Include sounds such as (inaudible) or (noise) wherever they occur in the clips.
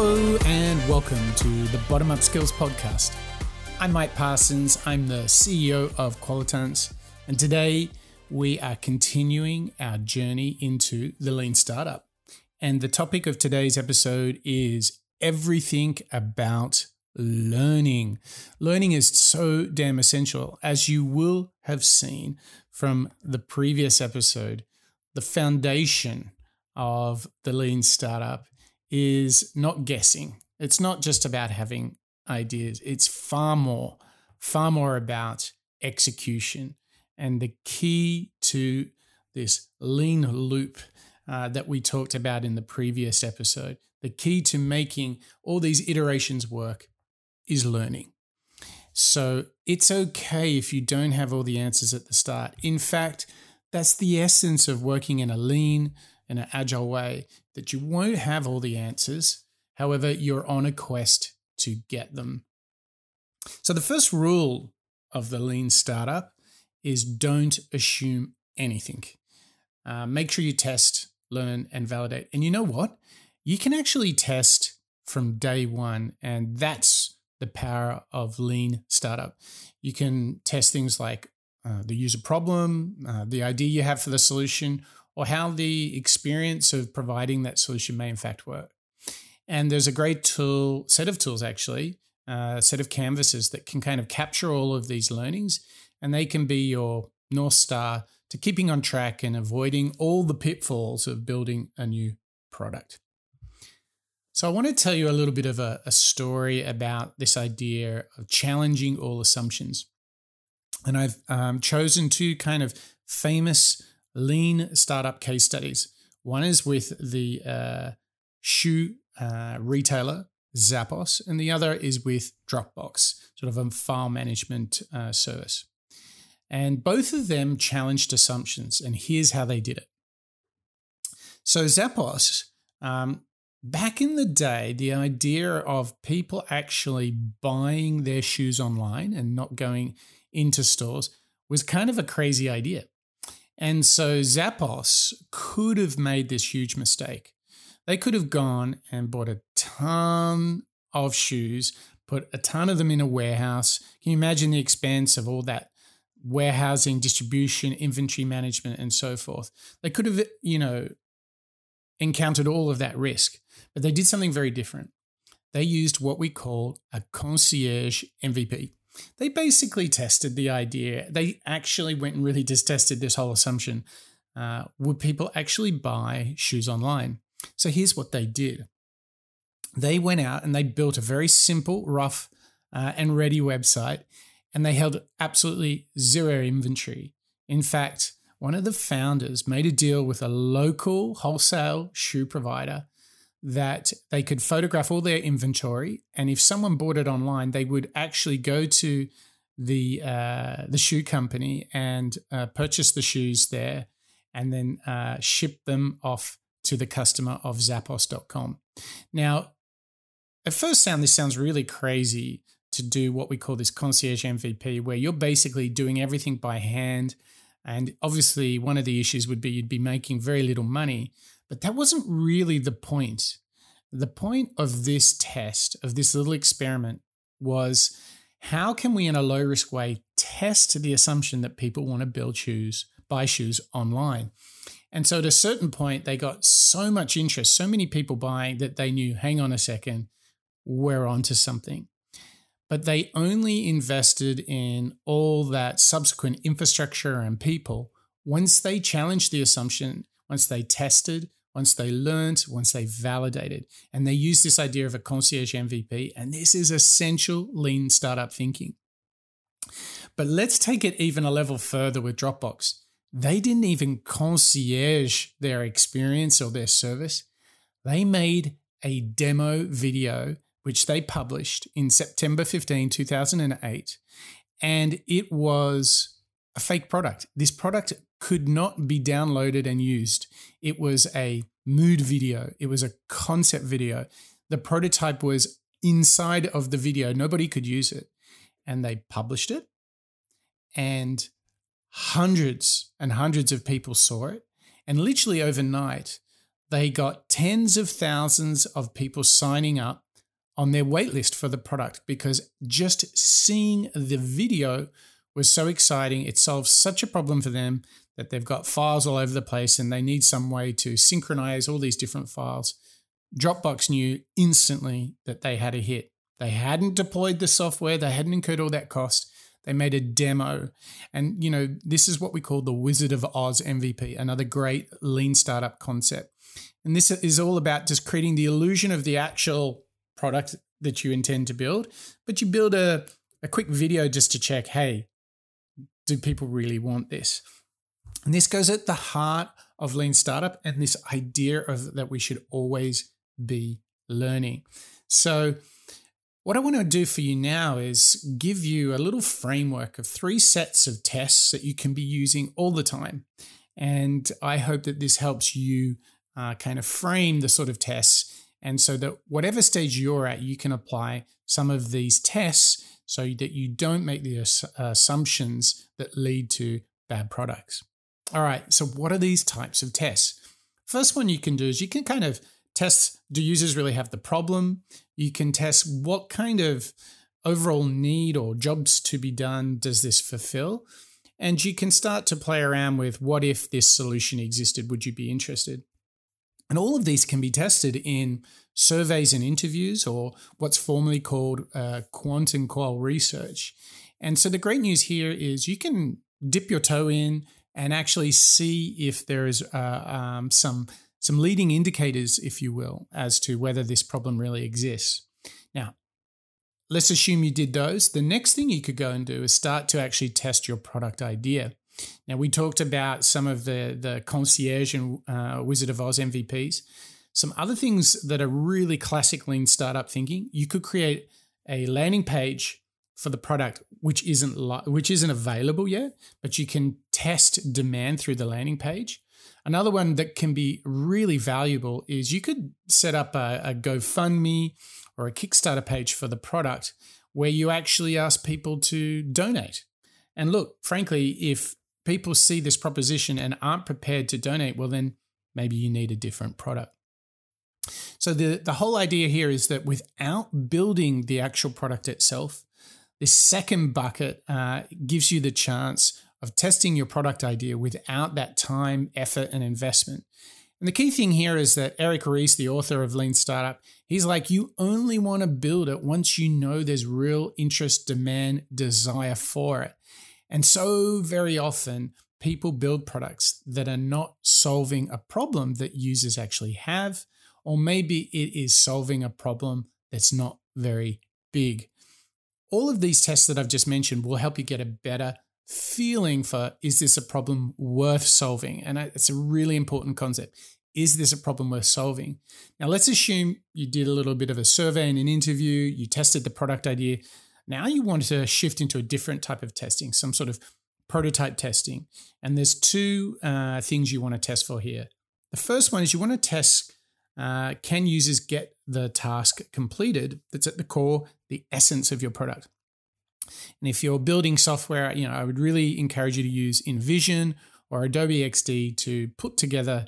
Hello, and welcome to the Bottom Up Skills Podcast. I'm Mike Parsons, I'm the CEO of Qualitance, and today we are continuing our journey into the lean startup. And the topic of today's episode is everything about learning. Learning is so damn essential. As you will have seen from the previous episode, the foundation of the lean startup is not guessing. It's not just about having ideas, it's far more, far more about execution. And the key to this lean loop uh, that we talked about in the previous episode, the key to making all these iterations work is learning. So it's okay if you don't have all the answers at the start. In fact, that's the essence of working in a lean and an agile way that you won't have all the answers. However, you're on a quest to get them. So, the first rule of the lean startup is don't assume anything. Uh, make sure you test, learn, and validate. And you know what? You can actually test from day one, and that's the power of lean startup. You can test things like uh, the user problem, uh, the idea you have for the solution, or how the experience of providing that solution may in fact work. And there's a great tool, set of tools actually, uh, a set of canvases that can kind of capture all of these learnings, and they can be your North Star to keeping on track and avoiding all the pitfalls of building a new product. So, I want to tell you a little bit of a, a story about this idea of challenging all assumptions. And I've um, chosen two kind of famous lean startup case studies. One is with the uh, shoe uh, retailer Zappos, and the other is with Dropbox, sort of a file management uh, service. And both of them challenged assumptions, and here's how they did it. So, Zappos, um, back in the day, the idea of people actually buying their shoes online and not going into stores was kind of a crazy idea. And so Zappos could have made this huge mistake. They could have gone and bought a ton of shoes, put a ton of them in a warehouse. Can you imagine the expense of all that warehousing, distribution, inventory management, and so forth? They could have, you know, encountered all of that risk, but they did something very different. They used what we call a concierge MVP they basically tested the idea. They actually went and really just tested this whole assumption. Uh, would people actually buy shoes online? So here's what they did. They went out and they built a very simple, rough, uh, and ready website, and they held absolutely zero inventory. In fact, one of the founders made a deal with a local wholesale shoe provider that they could photograph all their inventory, and if someone bought it online, they would actually go to the uh, the shoe company and uh, purchase the shoes there, and then uh, ship them off to the customer of Zappos.com. Now, at first sound, this sounds really crazy to do what we call this concierge MVP, where you're basically doing everything by hand. And obviously, one of the issues would be you'd be making very little money. But that wasn't really the point. The point of this test, of this little experiment, was how can we, in a low risk way, test the assumption that people want to build shoes, buy shoes online? And so at a certain point, they got so much interest, so many people buying that they knew, hang on a second, we're onto something. But they only invested in all that subsequent infrastructure and people once they challenged the assumption, once they tested, once they learned, once they validated. And they use this idea of a concierge MVP. And this is essential lean startup thinking. But let's take it even a level further with Dropbox. They didn't even concierge their experience or their service. They made a demo video, which they published in September 15, 2008. And it was a fake product. This product could not be downloaded and used. It was a mood video, it was a concept video. The prototype was inside of the video, nobody could use it. And they published it, and hundreds and hundreds of people saw it. And literally overnight, they got tens of thousands of people signing up on their waitlist for the product because just seeing the video was so exciting. It solves such a problem for them that they've got files all over the place and they need some way to synchronize all these different files. Dropbox knew instantly that they had a hit. They hadn't deployed the software, they hadn't incurred all that cost. They made a demo. And, you know, this is what we call the Wizard of Oz MVP, another great lean startup concept. And this is all about just creating the illusion of the actual product that you intend to build, but you build a, a quick video just to check hey, do people really want this? And this goes at the heart of lean startup and this idea of that we should always be learning. So, what I want to do for you now is give you a little framework of three sets of tests that you can be using all the time. And I hope that this helps you uh, kind of frame the sort of tests and so that whatever stage you're at, you can apply some of these tests so that you don't make the assumptions that lead to bad products. All right, so what are these types of tests? First one you can do is you can kind of test do users really have the problem? You can test what kind of overall need or jobs to be done does this fulfill? And you can start to play around with what if this solution existed? Would you be interested? And all of these can be tested in surveys and interviews, or what's formally called uh, quant and qual research. And so the great news here is you can dip your toe in and actually see if there is uh, um, some some leading indicators, if you will, as to whether this problem really exists. Now, let's assume you did those. The next thing you could go and do is start to actually test your product idea. Now, we talked about some of the, the concierge and uh, Wizard of Oz MVPs. Some other things that are really classic lean startup thinking, you could create a landing page for the product which isn't li- which isn't available yet, but you can test demand through the landing page. Another one that can be really valuable is you could set up a, a GoFundMe or a Kickstarter page for the product where you actually ask people to donate. And look, frankly, if people see this proposition and aren't prepared to donate, well, then maybe you need a different product. So the, the whole idea here is that without building the actual product itself, this second bucket uh, gives you the chance of testing your product idea without that time, effort, and investment. And the key thing here is that Eric Ries, the author of Lean Startup, he's like, you only want to build it once you know there's real interest, demand, desire for it. And so very often, people build products that are not solving a problem that users actually have, or maybe it is solving a problem that's not very big. All of these tests that I've just mentioned will help you get a better feeling for is this a problem worth solving? And it's a really important concept. Is this a problem worth solving? Now, let's assume you did a little bit of a survey and an interview, you tested the product idea, now you want to shift into a different type of testing, some sort of prototype testing. And there's two uh, things you want to test for here. The first one is you want to test uh, can users get the task completed that's at the core, the essence of your product. And if you're building software, you know, I would really encourage you to use InVision or Adobe XD to put together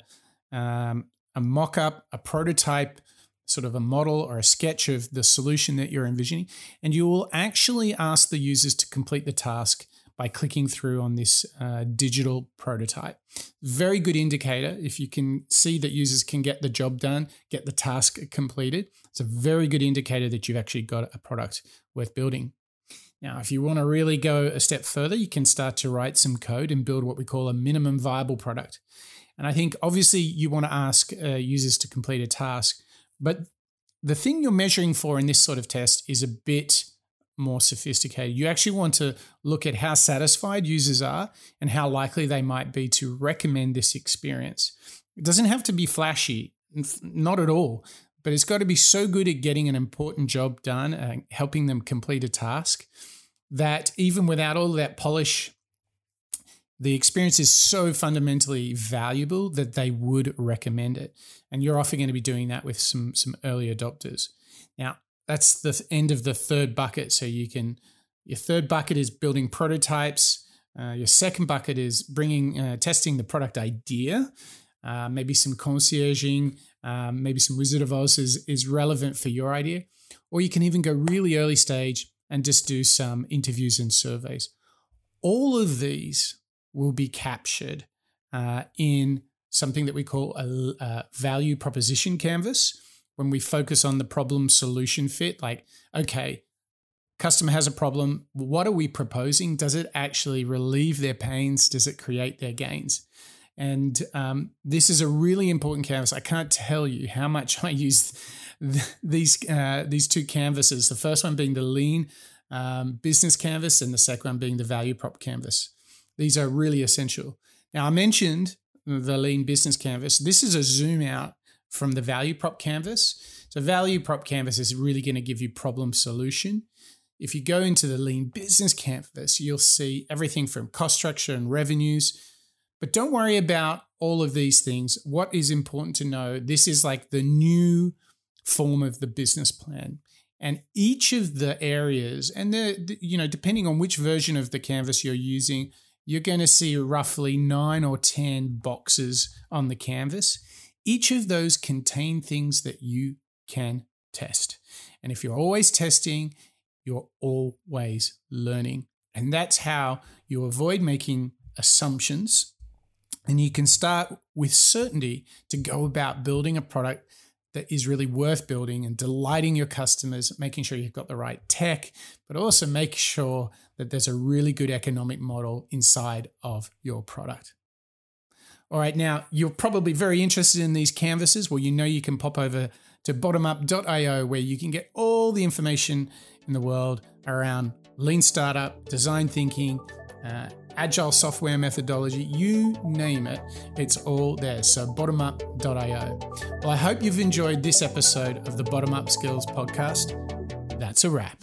um, a mock-up, a prototype sort of a model or a sketch of the solution that you're envisioning. And you will actually ask the users to complete the task by clicking through on this uh, digital prototype. Very good indicator if you can see that users can get the job done, get the task completed. It's a very good indicator that you've actually got a product worth building. Now, if you want to really go a step further, you can start to write some code and build what we call a minimum viable product. And I think obviously you want to ask uh, users to complete a task, but the thing you're measuring for in this sort of test is a bit more sophisticated. You actually want to look at how satisfied users are and how likely they might be to recommend this experience. It doesn't have to be flashy, not at all, but it's got to be so good at getting an important job done and helping them complete a task that even without all that polish the experience is so fundamentally valuable that they would recommend it. And you're often going to be doing that with some, some early adopters. Now, that's the end of the third bucket. So you can, your third bucket is building prototypes. Uh, your second bucket is bringing, uh, testing the product idea. uh, maybe some concierging, um, maybe some Wizard of Oz is, is relevant for your idea. Or you can even go really early stage and just do some interviews and surveys. All of these will be captured uh, in something that we call a, a value proposition canvas when we focus on the problem solution fit. Like, okay, customer has a problem. What are we proposing? Does it actually relieve their pains? Does it create their gains? And um, this is a really important canvas. I can't tell you how much (laughs) I use th- these uh, these two canvases. The first one being the lean um, business canvas, and the second one being the value prop canvas. These are really essential. Now, I mentioned the lean business canvas. This is a zoom out from the value prop canvas. So, value prop canvas is really going to give you problem solution. If you go into the lean business canvas, you'll see everything from cost structure and revenues. But don't worry about all of these things. What is important to know this is like the new form of the business plan. And each of the areas, and the, you know, depending on which version of the canvas you're using, you're going to see roughly nine or 10 boxes on the canvas. Each of those contain things that you can test. And if you're always testing, you're always learning. And that's how you avoid making assumptions. And you can start with certainty to go about building a product that is really worth building and delighting your customers, making sure you've got the right tech, but also make sure that there's a really good economic model inside of your product. All right, now you're probably very interested in these canvases. Well, you know you can pop over to bottomup.io where you can get all the information in the world around lean startup, design thinking, uh, agile software methodology, you name it, it's all there. So, bottomup.io. Well, I hope you've enjoyed this episode of the Bottom Up Skills podcast. That's a wrap.